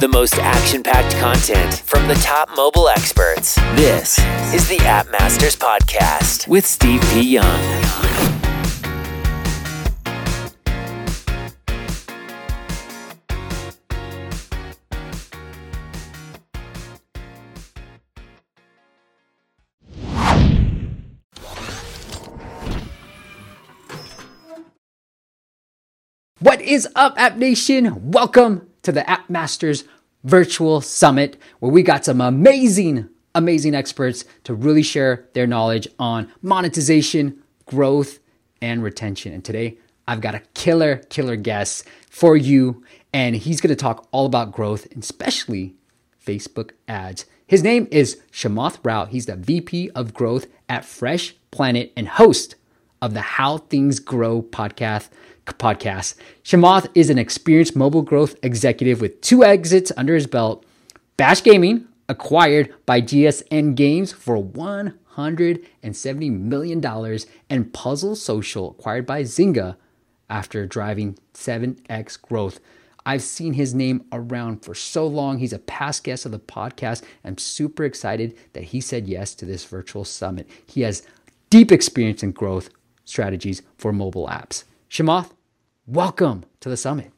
The most action packed content from the top mobile experts. This is the App Masters Podcast with Steve P. Young. What is up, App Nation? Welcome to the App Masters Virtual Summit, where we got some amazing, amazing experts to really share their knowledge on monetization, growth, and retention. And today, I've got a killer, killer guest for you, and he's gonna talk all about growth, especially Facebook ads. His name is Shamanth Rao. He's the VP of Growth at Fresh Planet and host of the How Things Grow podcast. Podcast. Shamanth is an experienced mobile growth executive with two exits under his belt. Bash Gaming, acquired by GSN Games for $170 million, and Puzzle Social, acquired by Zynga after driving 7x growth. I've seen his name around for so long. He's a past guest of the podcast. I'm super excited that he said yes to this virtual summit. He has deep experience in growth strategies for mobile apps. Shamanth, welcome to the summit.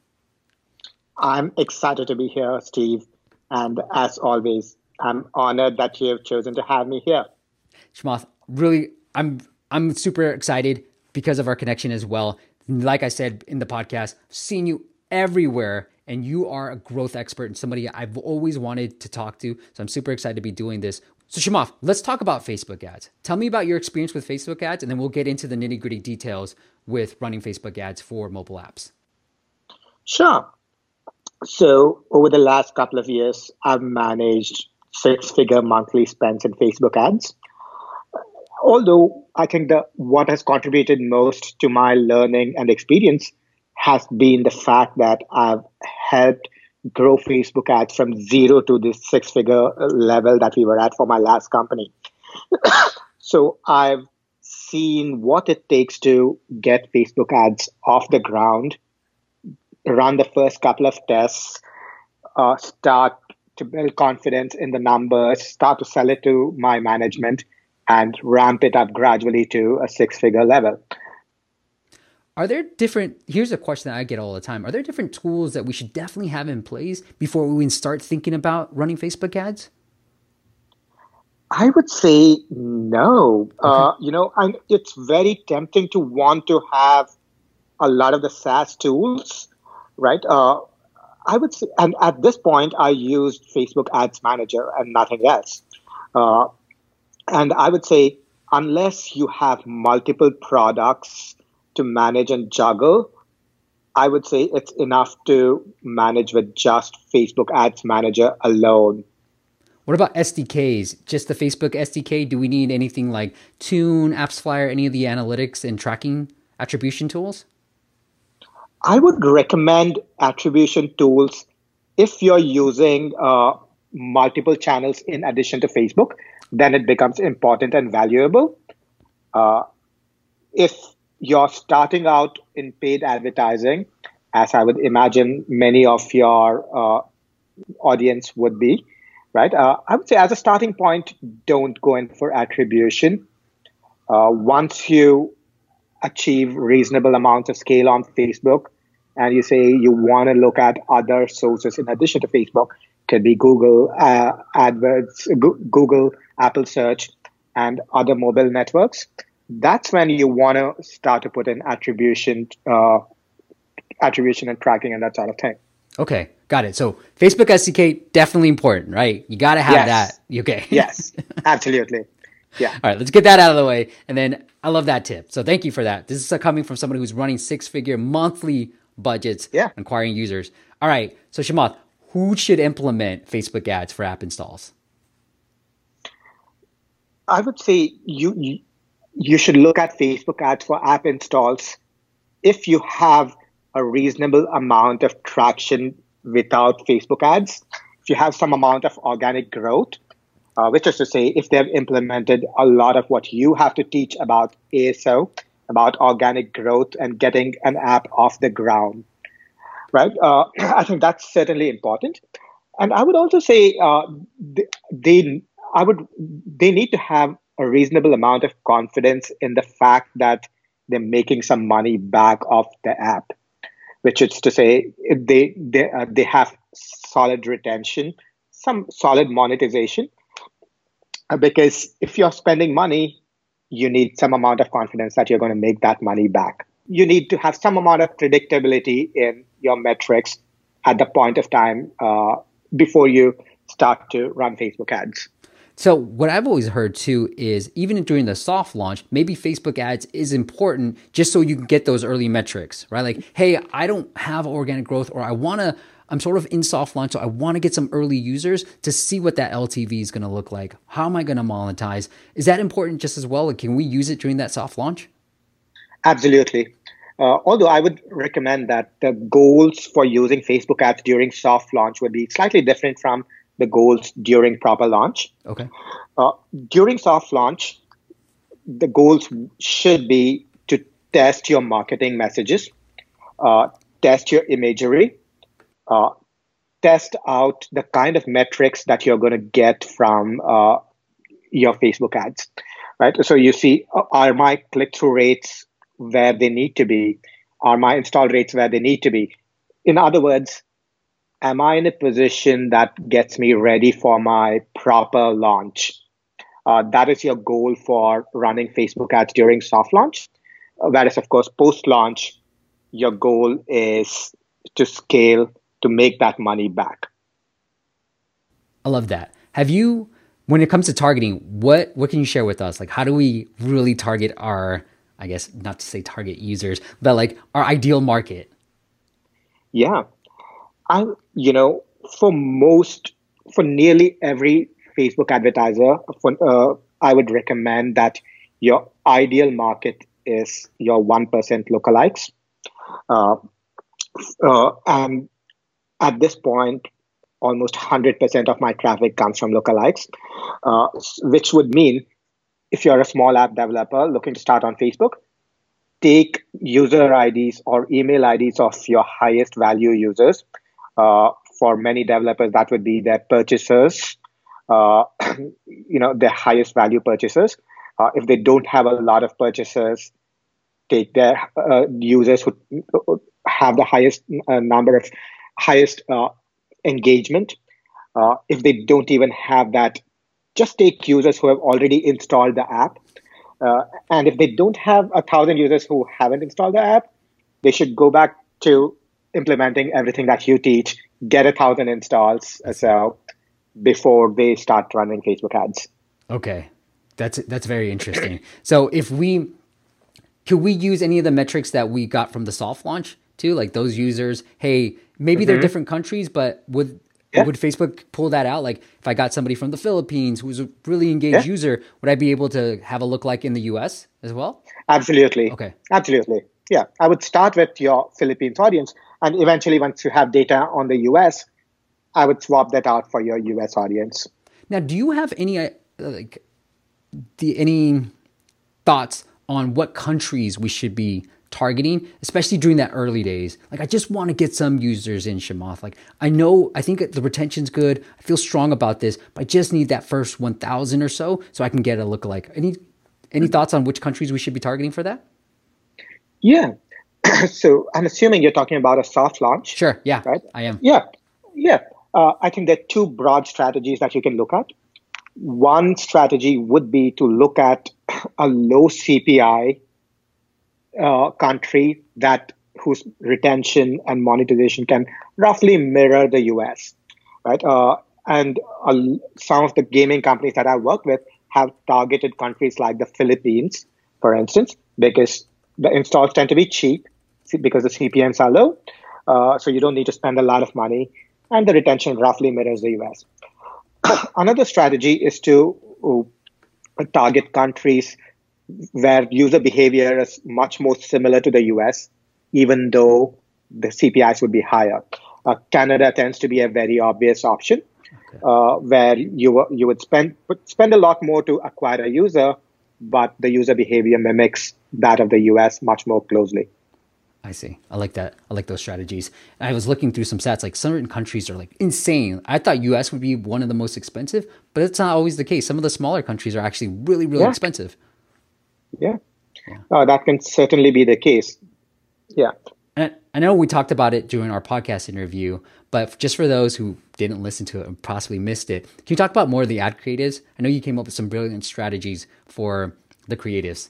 I'm excited to be here, Steve. And as always, I'm honored that you have chosen to have me here. Shamanth, really, I'm I'm super excited because of our connection as well. Like I said in the podcast, seen you everywhere, and you are a growth expert and somebody I've always wanted to talk to. So I'm super excited to be doing this. So Shamanth, let's talk about Facebook ads. Tell me about your experience with Facebook ads, and then we'll get into the nitty gritty details with running Facebook ads for mobile apps. Sure. So over the last couple of years, I've managed six-figure monthly spends in Facebook ads. Although I think that what has contributed most to my learning and experience has been the fact that I've helped grow Facebook ads from zero to this six figure level that we were at for my last company. so I've seen what it takes to get Facebook ads off the ground, run the first couple of tests, uh, start to build confidence in the numbers, start to sell it to my management, and ramp it up gradually to a six figure level. Are there different? Here's a question that I get all the time. Are there different tools that we should definitely have in place before we even start thinking about running Facebook ads? I would say no. Okay. Uh, you know, I, it's very tempting to want to have a lot of the SaaS tools, right? Uh, I would say, and at this point, I used Facebook Ads Manager and nothing else. Uh, and I would say, unless you have multiple products to manage and juggle, I would say it's enough to manage with just Facebook Ads Manager alone. What about SDKs? Just the Facebook SDK? Do we need anything like Tune, AppsFlyer, any of the analytics and tracking attribution tools? I would recommend attribution tools if you're using uh, multiple channels in addition to Facebook, then it becomes important and valuable. Uh, if you're starting out in paid advertising, as I would imagine many of your uh, audience would be, right? Uh, I would say as a starting point, don't go in for attribution. Uh, once you achieve reasonable amounts of scale on Facebook, and you say you want to look at other sources in addition to Facebook, could be Google uh, AdWords, Google, Apple Search, and other mobile networks that's when you want to start to put in attribution, uh, attribution and tracking and that sort of thing. Okay, got it. So Facebook SDK definitely important, right? You got to have yes. that. Okay. yes, absolutely. Yeah. All right, let's get that out of the way. And then I love that tip. So thank you for that. This is coming from somebody who's running six figure monthly budgets, yeah. acquiring users. All right. So Shamanth, who should implement Facebook ads for app installs? I would say you, you you should look at Facebook ads for app installs if you have a reasonable amount of traction without Facebook ads. If you have some amount of organic growth, uh, which is to say, if they've implemented a lot of what you have to teach about ASO, about organic growth and getting an app off the ground, right? Uh, I think that's certainly important. and I would also say uh, they, I would, they need to have a reasonable amount of confidence in the fact that they're making some money back off the app, which is to say, they they uh, they have solid retention, some solid monetization. Uh, because if you're spending money, you need some amount of confidence that you're going to make that money back. You need to have some amount of predictability in your metrics at the point of time uh, before you start to run Facebook ads. So what I've always heard too is even during the soft launch, maybe Facebook ads is important just so you can get those early metrics, right? Like, hey, I don't have organic growth or I want to I'm sort of in soft launch, so I want to get some early users to see what that LTV is to look like. How am I to monetize? Is that important just as well? Like, can we use it during that soft launch? Absolutely. Uh, although I would recommend that the goals for using Facebook ads during soft launch would be slightly different from the goals during proper launch. Okay. Uh, during soft launch, the goals should be to test your marketing messages, uh, test your imagery, uh, test out the kind of metrics that you're going to get from uh, your Facebook ads, right? So you see, uh, are my click through rates where they need to be? Are my install rates where they need to be? In other words, am I in a position that gets me ready for my proper launch? Uh, that is your goal for running Facebook ads during soft launch. Uh, whereas, of course, post launch, your goal is to scale to make that money back. I love that. Have you, when it comes to targeting, what what can you share with us? Like, how do we really target our, I guess not to say target users, but like our ideal market? Yeah, I, you know, for most, for nearly every Facebook advertiser, for, uh, I would recommend that your ideal market is your 1% lookalikes. Uh, uh, and at this point, almost 100% of my traffic comes from lookalikes, uh, which would mean if you're a small app developer looking to start on Facebook, take user IDs or email IDs of your highest value users for many developers, that would be their purchasers, uh, you know, their highest value purchasers. Uh, if they don't have a lot of purchasers, take their uh, users who have the highest uh, number of highest uh, engagement. if they don't even have that, just take users who have already installed the app. and if they don't have a thousand users who haven't installed the app, they should go back to implementing everything that you teach, get a thousand installs so before they start running Facebook ads. Okay. That's that's very interesting. So if we could we use any of the metrics that we got from the soft launch too? Like those users, hey, maybe mm-hmm. they're different countries, but would yeah. would Facebook pull that out? Like if I got somebody from the Philippines who's a really engaged yeah. user, would I be able to have a look like in the US as well? Absolutely. Okay. Absolutely. Yeah. I would start with your Philippines audience and eventually, once you have data on the US, I would swap that out for your US audience. Now, do you have any uh, like the any thoughts on what countries we should be targeting, especially during that early days? Like, I just want to get some users in Shamanth. Like, I know I think the retention's good. I feel strong about this, but I just need that first 1,000 or so so I can get a lookalike. Any any thoughts on which countries we should be targeting for that? Yeah, so I'm assuming you're talking about a soft launch. Sure. Yeah. Right. I am. Yeah. Yeah. Uh, I think there are two broad strategies that you can look at. One strategy would be to look at a low CPI uh, country that whose retention and monetization can roughly mirror the US, right? Uh, and uh, some of the gaming companies that I work with have targeted countries like the Philippines, for instance, because the installs tend to be cheap because the CPMs are low. Uh, so you don't need to spend a lot of money, and the retention roughly mirrors the US. Another strategy is to uh, target countries where user behavior is much more similar to the US, even though the CPIs would be higher. Uh, Canada tends to be a very obvious option, okay. uh, where you you would spend spend a lot more to acquire a user, but the user behavior mimics that of the US much more closely. I see. I like that. I like those strategies. And I was looking through some stats. Like some certain countries are like insane. I thought U.S. would be one of the most expensive, but it's not always the case. Some of the smaller countries are actually really, really Yeah. expensive. Yeah. Uh, that can certainly be the case. Yeah. And I know we talked about it during our podcast interview, but just for those who didn't listen to it and possibly missed it, can you talk about more of the ad creatives? I know you came up with some brilliant strategies for the creatives.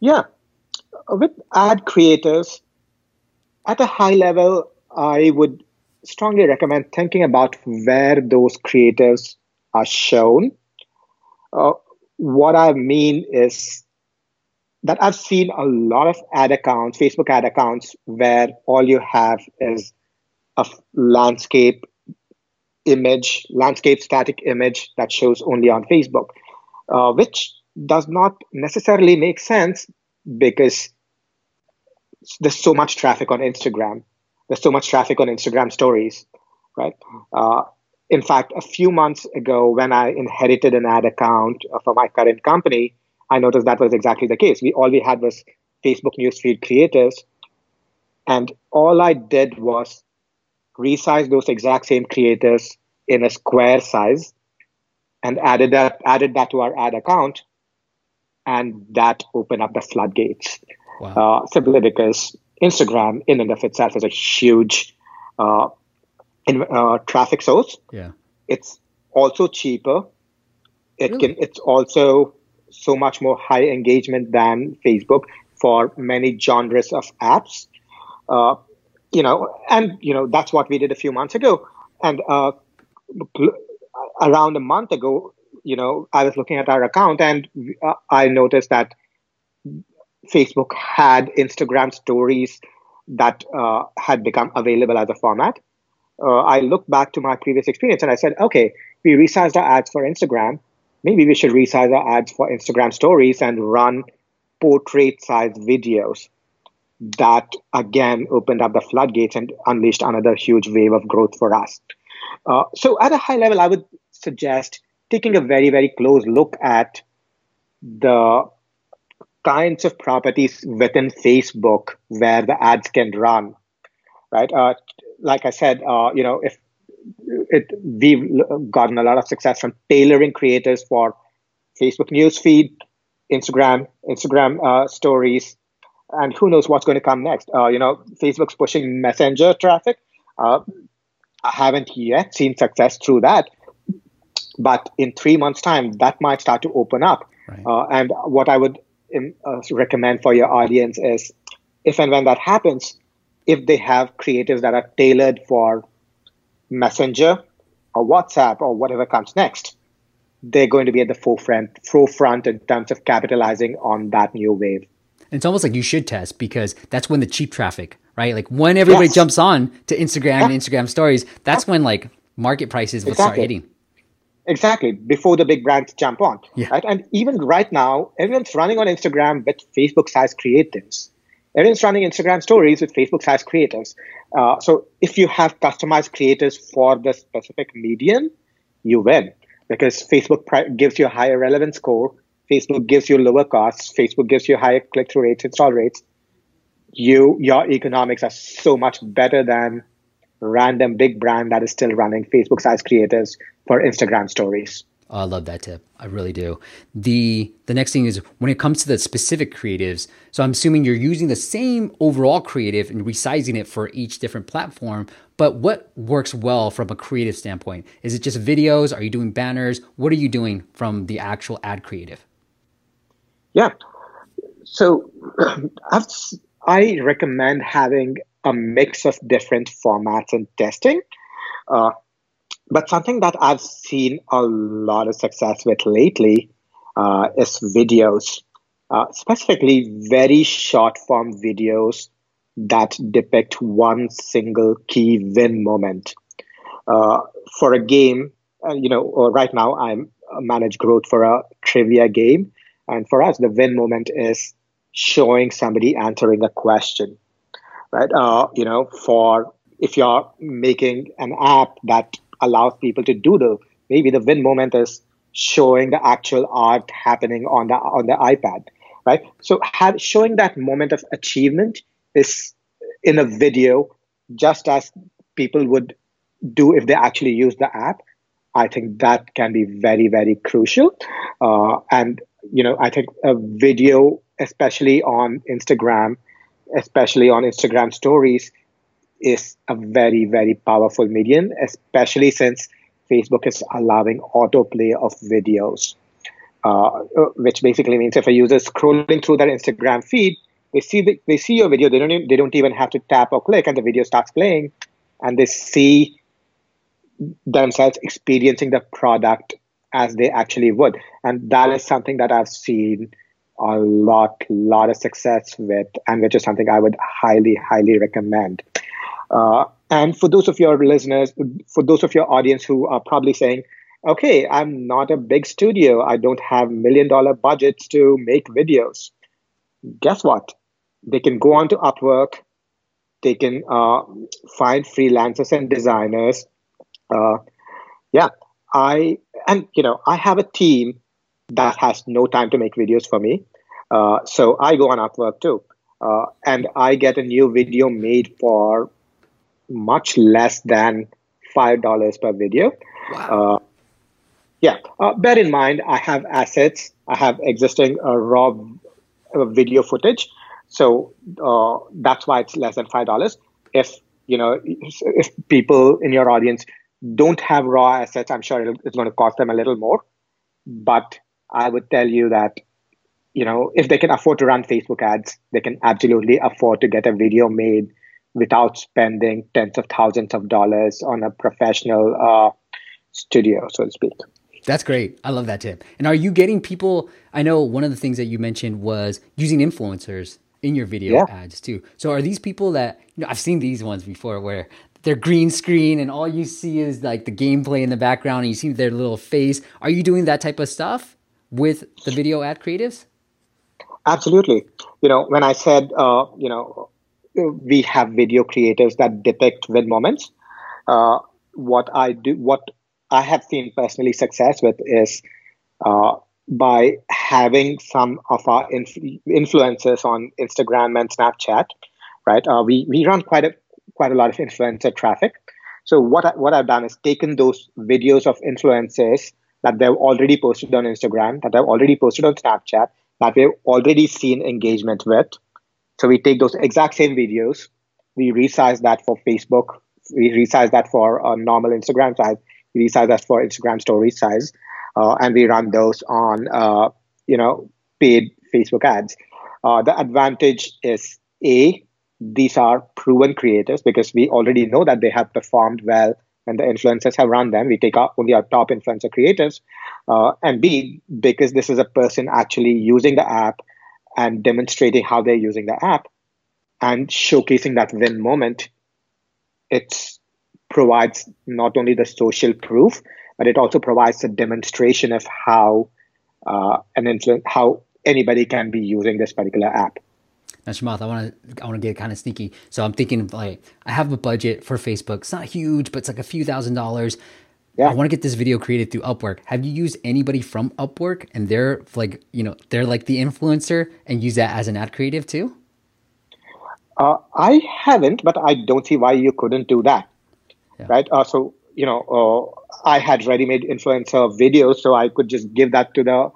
Yeah. With ad creators, at a high level, I would strongly recommend thinking about where those creators are shown. Uh, what I mean is that I've seen a lot of ad accounts, Facebook ad accounts, where all you have is a landscape image, landscape static image that shows only on Facebook, uh, which does not necessarily make sense because there's so much traffic on Instagram. There's so much traffic on Instagram stories, right? Uh, in fact, a few months ago, when I inherited an ad account for my current company, I noticed that was exactly the case. We all we had was Facebook newsfeed creators, and all I did was resize those exact same creators in a square size, and added that added that to our ad account, and that opened up the floodgates. Wow. Uh, simply because Instagram, in and of itself, is a huge uh, in, uh, traffic source. yeah. It's also cheaper. It Really? can. It's also so much more high engagement than Facebook for many genres of apps. Uh, you know, and you know that's what we did a few months ago. And uh, around a month ago, you know, I was looking at our account and uh, I noticed that Facebook had Instagram stories that uh, had become available as a format. Uh, I looked back to my previous experience and I said, okay, we resized our ads for Instagram. Maybe we should resize our ads for Instagram stories and run portrait sized videos. That again opened up the floodgates and unleashed another huge wave of growth for us. Uh, so, at a high level, I would suggest taking a very, very close look at the kinds of properties within Facebook where the ads can run, right? Uh, like I said, uh, you know, if it, we've gotten a lot of success from tailoring creators for Facebook newsfeed, Instagram, Instagram uh, stories, and who knows what's going to come next. Uh, you know, Facebook's pushing Messenger traffic. Uh, I haven't yet seen success through that, but in three months' time, that might start to open up. Right. Uh, and what I would um, uh, recommend for your audience is, if and when that happens, if they have creatives that are tailored for Messenger or WhatsApp or whatever comes next, they're going to be at the forefront forefront in terms of capitalizing on that new wave. It's almost like you should test because that's when the cheap traffic, right? Like when everybody Yes. jumps on to Instagram and Instagram stories, that's when like market prices will start hitting. Exactly before the big brands jump on, Yeah. right? And even right now, everyone's running on Instagram with Facebook-sized creatives. Everyone's running Instagram stories with Facebook-sized creators. Uh, so if you have customized creators for the specific medium, you win because Facebook pri- gives you a higher relevance score. Facebook gives you lower costs. Facebook gives you higher click-through rates, install rates. You your economics are so much better than random big brand that is still running Facebook-sized creators for Instagram stories. Oh, I love that tip. I really do. The the next thing is when it comes to the specific creatives. So I'm assuming you're using the same overall creative and resizing it for each different platform. But what works well from a creative standpoint? Is it just videos? Are you doing banners? What are you doing from the actual ad creative? Yeah. So I've, I recommend having a mix of different formats and testing. Uh, but something that I've seen a lot of success with lately uh, is videos, uh, specifically very short form videos that depict one single key win moment. Uh, for a game, uh, you know, uh, right now I'm manage growth for a trivia game. And for us, the win moment is showing somebody answering a question, right? Uh, you know, for if you're making an app that allows people to doodle, maybe the win moment is showing the actual art happening on the on the iPad, right? So, have, showing that moment of achievement is in a video just as people would do if they actually use the app. I think that can be very, very crucial. Uh, and, you know, I think a video, especially on Instagram, especially on Instagram stories, is a very, very powerful medium, especially since Facebook is allowing autoplay of videos, uh, which basically means if a user is scrolling through their Instagram feed, they see the, they see your video. They don't even, they don't even have to tap or click, and the video starts playing, and they see themselves experiencing the product as they actually would. And that is something that I've seen a lot, lot of success with, and which is something I would highly, highly recommend. Uh, and for those of your listeners, for those of your audience who are probably saying, okay, I'm not a big studio, I don't have million dollar budgets to make videos. Guess what? They can go on to Upwork, they can uh, find freelancers and designers uh, yeah, I and you know I have a team that has no time to make videos for me, uh, so I go on Upwork too, uh, and I get a new video made for much less than five dollars per video. Wow. Uh, yeah, uh, bear in mind I have assets. I have existing uh, raw video footage, so that's why it's less than five dollars. If you know, if people in your audience don't have raw assets, I'm sure it's going to cost them a little more. But I would tell you that, you know, if they can afford to run Facebook ads, they can absolutely afford to get a video made without spending tens of thousands of dollars on a professional uh, studio, so to speak. That's great. I love that tip. And are you getting people? I know one of the things that you mentioned was using influencers in your video yeah. ads too. So are these people that you know I've seen these ones before where they're green screen and all you see is like the gameplay in the background and you see their little face. Are you doing that type of stuff with the video ad creatives? Absolutely. You know, when I said, uh, you know, we have video creators that depict win moments, uh, what I do, what I have seen personally success with is uh, by having some of our inf- influencers on Instagram and Snapchat, right? Uh, we we run quite a quite a lot of influencer traffic. So what I, what I've done is taken those videos of influencers that they've already posted on Instagram, that they've already posted on Snapchat, that we've already seen engagement with. So we take those exact same videos, we resize that for Facebook, we resize that for a normal Instagram size, we resize that for Instagram story size, uh, and we run those on uh, you know paid Facebook ads. Uh, the advantage is a these are proven creators because we already know that they have performed well and the influencers have run them. We take our, only our top influencer creators. Uh, and B, because this is a person actually using the app and demonstrating how they're using the app and showcasing that win moment, it provides not only the social proof, but it also provides a demonstration of how uh, an influ- how anybody can be using this particular app. Now, Shamanth, I want to I want to get kind of sneaky. So I'm thinking like I have a budget for Facebook. It's not huge, but it's like a few thousand dollars. Yeah. I want to get this video created through Upwork. Have you used anybody from Upwork and they're like, you know, they're like the influencer and use that as an ad creative too? Uh, I haven't, but I don't see why you couldn't do that. Yeah. Right. Uh, so, you know, uh, I had ready made influencer videos, so I could just give that to the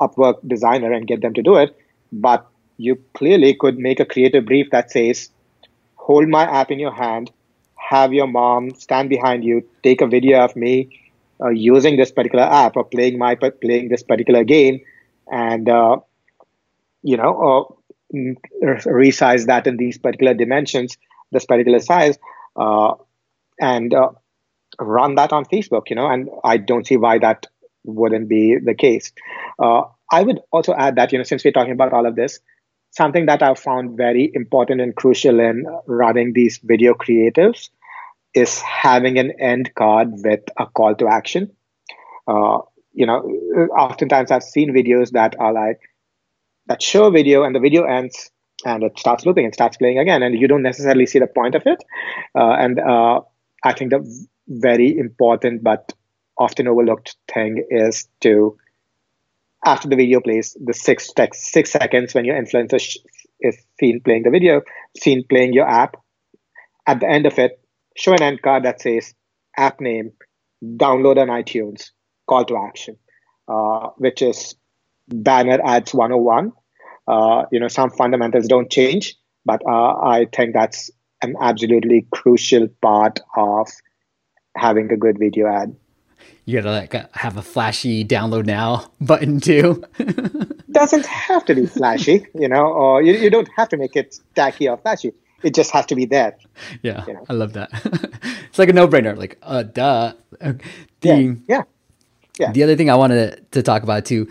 Upwork designer and get them to do it. But you clearly could make a creative brief that says, hold my app in your hand, have your mom stand behind you, take a video of me uh, using this particular app or playing my playing this particular game, and uh, you know, uh, resize that in these particular dimensions, this particular size, uh, and uh, run that on Facebook. You know, and I don't see why that wouldn't be the case. Uh, I would also add that you know, since we're talking about all of this, something that I've found very important and crucial in running these video creatives is having an end card with a call to action. Uh, you know, oftentimes I've seen videos that are like that show video and the video ends and it starts looping and starts playing again, and you don't necessarily see the point of it. Uh, and uh, I think the very important but often overlooked thing is to after the video plays, the six six seconds when your influencer sh- is seen playing the video, seen playing your app. At the end of it, show an end card that says app name, download on iTunes, call to action, uh, which is banner ads 101. Uh, you know, some fundamentals don't change, but uh, I think that's an absolutely crucial part of having a good video ad. You gotta like uh, have a flashy download now button too. Doesn't have to be flashy, you know, or you, you don't have to make it tacky or flashy. It just has to be there. Yeah, you know? I love that. it's like a no-brainer. Like, uh, duh. The, yeah, yeah. Yeah. The other thing I wanted to talk about too,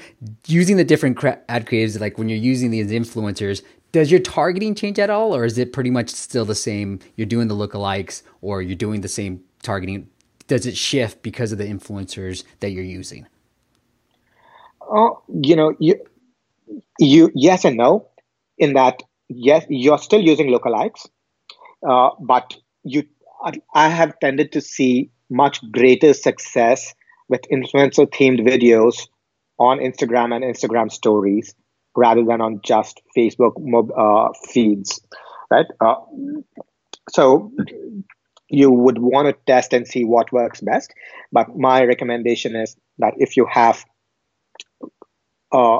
using the different ad creatives, like when you're using these influencers, does your targeting change at all, or is it pretty much still the same? You're doing the lookalikes, or you're doing the same targeting. Does it shift because of the influencers that you're using? Oh, you know, you, you yes and no. In that, yes, you're still using lookalikes, uh, but you, I have tended to see much greater success with influencer themed videos on Instagram and Instagram stories rather than on just Facebook uh, feeds, right? Uh, so you would want to test and see what works best. But my recommendation is that if you have uh,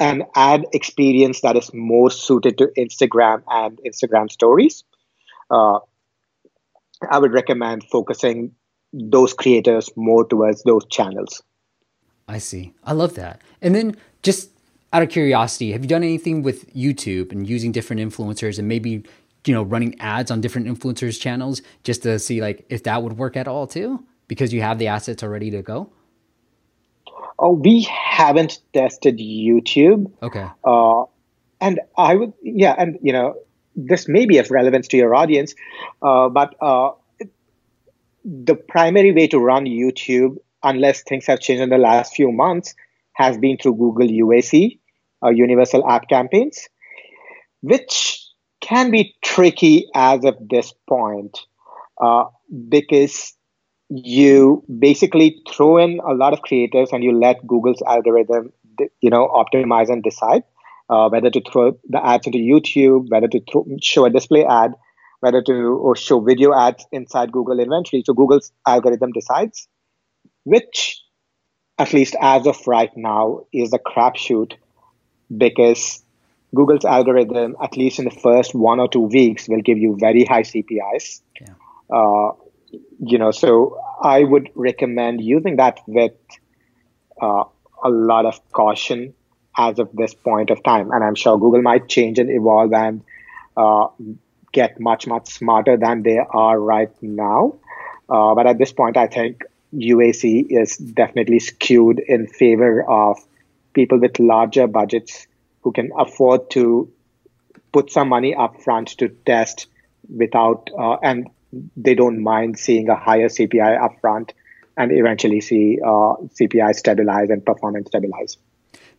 an ad experience that is more suited to Instagram and Instagram stories, uh, I would recommend focusing those creators more towards those channels. I see. I love that. And then just out of curiosity, have you done anything with YouTube and using different influencers and maybe you know running ads on different influencers channels just to see like if that would work at all too because you have the assets already to go? Oh, we haven't tested YouTube. Okay. Uh, and I would, yeah, and you know, this may be of relevance to your audience, uh, but uh, the primary way to run YouTube, unless things have changed in the last few months, has been through Google UAC, uh, Universal App Campaigns, which can be tricky as of this point uh, because you basically throw in a lot of creators and you let Google's algorithm, you know, optimize and decide uh, whether to throw the ads into YouTube, whether to throw, show a display ad, whether to show video ads inside Google inventory. So Google's algorithm decides, which, at least as of right now, is a crapshoot because Google's algorithm, at least in the first one or two weeks, will give you very high CPIs. Yeah. Uh, you know, so I would recommend using that with uh, a lot of caution as of this point of time. And I'm sure Google might change and evolve and uh, get much, much smarter than they are right now. Uh, but at this point, I think UAC is definitely skewed in favor of people with larger budgets who can afford to put some money up front to test without, uh, and they don't mind seeing a higher CPI up front and eventually see uh, CPI stabilize and performance stabilize.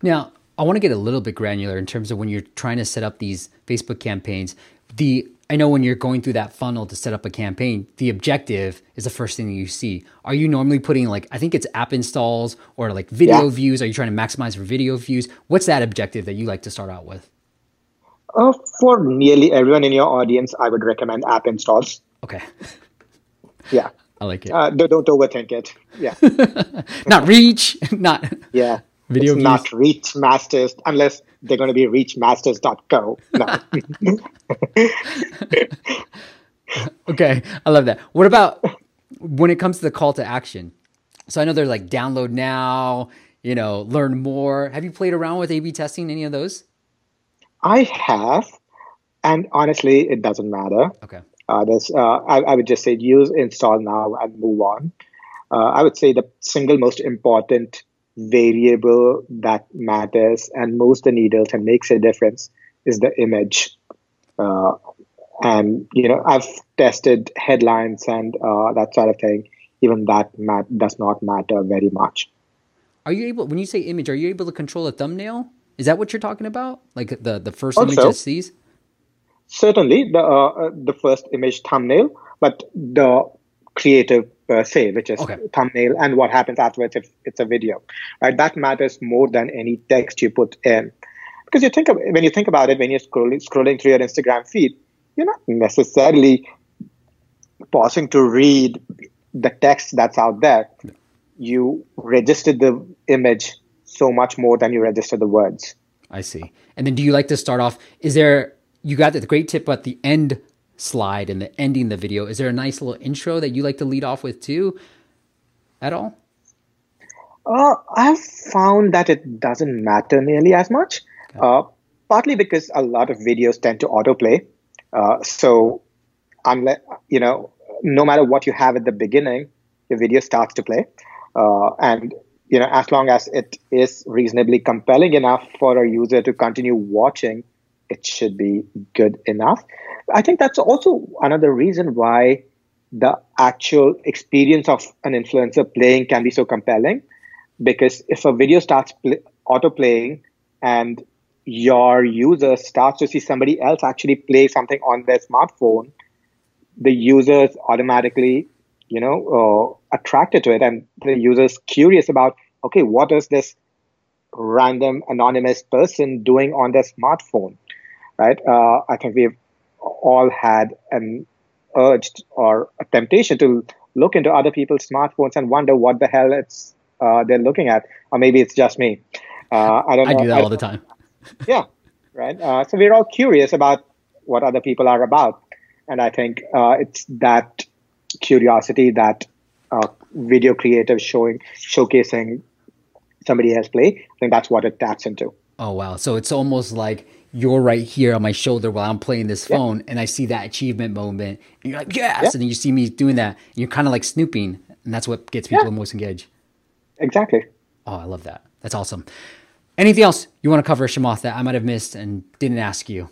Now, I want to get a little bit granular in terms of when you're trying to set up these Facebook campaigns. The I know when you're going through that funnel to set up a campaign, the objective is the first thing you see. Are you normally putting like I think it's app installs or like video yeah. views? Are you trying to maximize for video views? What's that objective that you like to start out with? Uh, for nearly everyone in your audience, I would recommend app installs. Okay. Yeah. I like it. Uh, don't, don't overthink it. Yeah. not reach, not yeah. Video it's views. not reach masters unless they're going to be reachmasters.co. No. okay, I love that. What about when it comes to the call to action? So I know they're like download now, you know, learn more. Have you played around with A/B testing any of those? I have, and honestly, it doesn't matter. Okay. Uh, there's, uh, I, I, would just say use install now and move on. Uh, I would say the single most important variable that matters and moves the needles and makes a difference is the image. Uh, and you know, I've tested headlines and uh, that sort of thing. Even that mat- does not matter very much. Are you able, when you say image, are you able to control a thumbnail? Is that what you're talking about? Like the the first also, image that sees? Certainly, the uh, uh, the first image thumbnail, but the creative Uh, per se, which is okay. thumbnail and what happens afterwards if it's a video. Right? That matters more than any text you put in. because you think of, when you think about it, when you're scrolling, scrolling through your Instagram feed, you're not necessarily pausing to read the text that's out there. You registered the image so much more than you register the words. I see. And then do you like to start off? Is there, you got the great tip at the end slide and the ending the video. Is there a nice little intro that you like to lead off with too at all? Uh, I've found that it doesn't matter nearly as much, okay. uh, partly because a lot of videos tend to autoplay. Uh, so, unless you know, no matter what you have at the beginning, the video starts to play, uh, and you know, as long as it is reasonably compelling enough for a user to continue watching, it should be good enough. I think that's also another reason why the actual experience of an influencer playing can be so compelling because if a video starts auto playing and your user starts to see somebody else actually play something on their smartphone, the user's automatically, you know, uh, attracted to it, and the user's curious about, okay, what is this random anonymous person doing on their smartphone, right? Uh, I think we've all had an urge or a temptation to look into other people's smartphones and wonder what the hell it's uh, they're looking at, or maybe it's just me. Uh, I don't. Know. I know. do that I, all the time. yeah, right. Uh, so we're all curious about what other people are about, and I think uh, it's that curiosity that uh, video creators showing showcasing somebody else play. I think that's what it taps into. Oh wow! So it's almost like you're right here on my shoulder while I'm playing this phone, yeah. and I see that achievement moment, and you're like, yes, yeah. and then you see me doing that, and you're kind of like snooping, and that's what gets people yeah. most engaged. Exactly. Oh, I love that. That's awesome. Anything else you want to cover, Shamanth, that I might have missed and didn't ask you?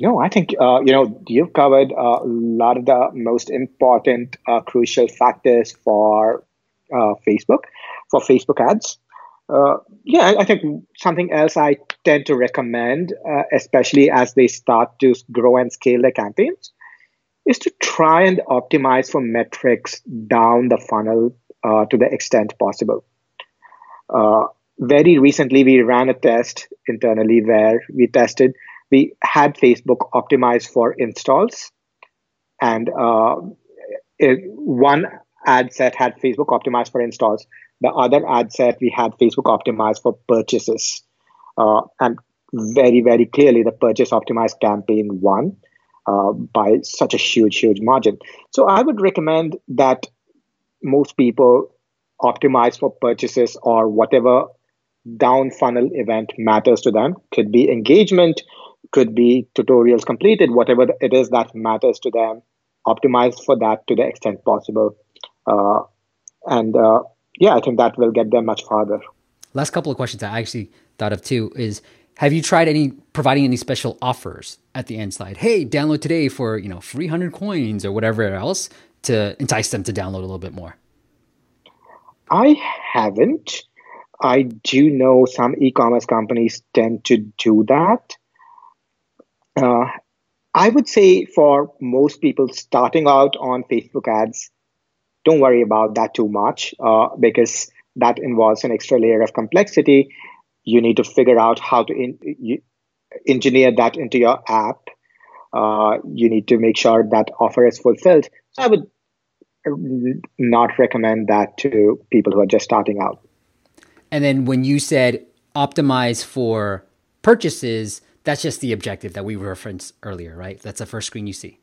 No, I think uh, you know you've covered a lot of the most important, uh, crucial factors for uh, Facebook, for Facebook ads. Uh, yeah, I think something else I tend to recommend, uh, especially as they start to grow and scale their campaigns, is to try and optimize for metrics down the funnel uh, to the extent possible. Uh, very recently, we ran a test internally where we tested, we had Facebook optimized for installs, and uh, it, one ad set had Facebook optimized for installs. The other ad set we had Facebook optimized for purchases. Uh, and very, very clearly, the purchase optimized campaign won uh, by such a huge, huge margin. So I would recommend that most people optimize for purchases or whatever down funnel event matters to them. Could be engagement, could be tutorials completed, whatever it is that matters to them. Optimize for that to the extent possible. Uh, and uh, yeah, I think that will get them much farther. Last couple of questions I actually thought of too is have you tried any providing any special offers at the end slide? Hey, download today for, you know, 300 coins or whatever else to entice them to download a little bit more? I haven't. I do know some e-commerce companies tend to do that. Uh, I would say for most people starting out on Facebook ads, don't worry about that too much uh, because that involves an extra layer of complexity. You need to figure out how to in, you, engineer that into your app. Uh, you need to make sure that offer is fulfilled. So I would not recommend that to people who are just starting out. And then when you said optimize for purchases, that's just the objective that we referenced earlier, right? That's the first screen you see.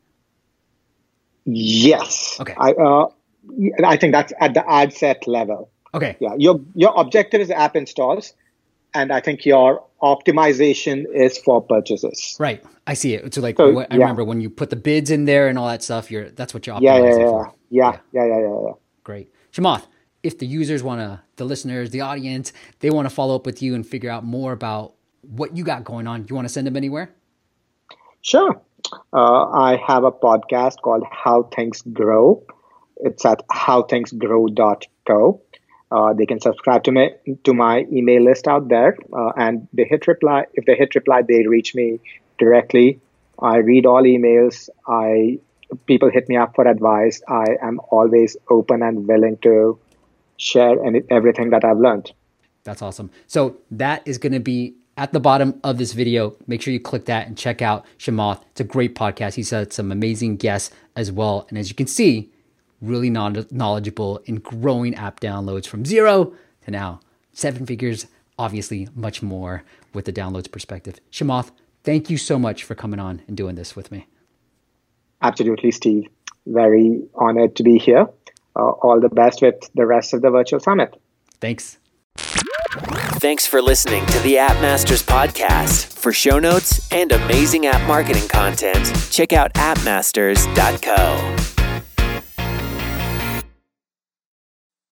Yes. Okay. I, uh, I think that's at the ad set level. Okay. Yeah. Your your objective is app installs, and I think your optimization is for purchases. Right. I see it. So like so, I yeah. remember when you put the bids in there and all that stuff, you're that's what you're optimizing yeah, yeah, yeah. for. Yeah. Yeah. Yeah. Yeah. Yeah. Great. Shamanth, if the users want to, the listeners, the audience, they want to follow up with you and figure out more about what you got going on, you want to send them anywhere? Sure. Uh, I have a podcast called How Things Grow. It's at howthingsgrow.co. Uh, they can subscribe to me to my email list out there, uh, and they hit reply. If they hit reply, they reach me directly. I read all emails. I people hit me up for advice. I am always open and willing to share any, everything that I've learned. That's awesome. So that is going to be at the bottom of this video. Make sure you click that and check out Shamanth. It's a great podcast. He's had some amazing guests as well. And as you can see, really knowledgeable in growing app downloads from zero to now seven figures, obviously much more with the downloads perspective. Shamanth, thank you so much for coming on and doing this with me. Absolutely, Steve. Very honored to be here. Uh, all the best with the rest of the virtual summit. Thanks. Thanks for listening to the App Masters podcast. For show notes and amazing app marketing content, check out appmasters.co.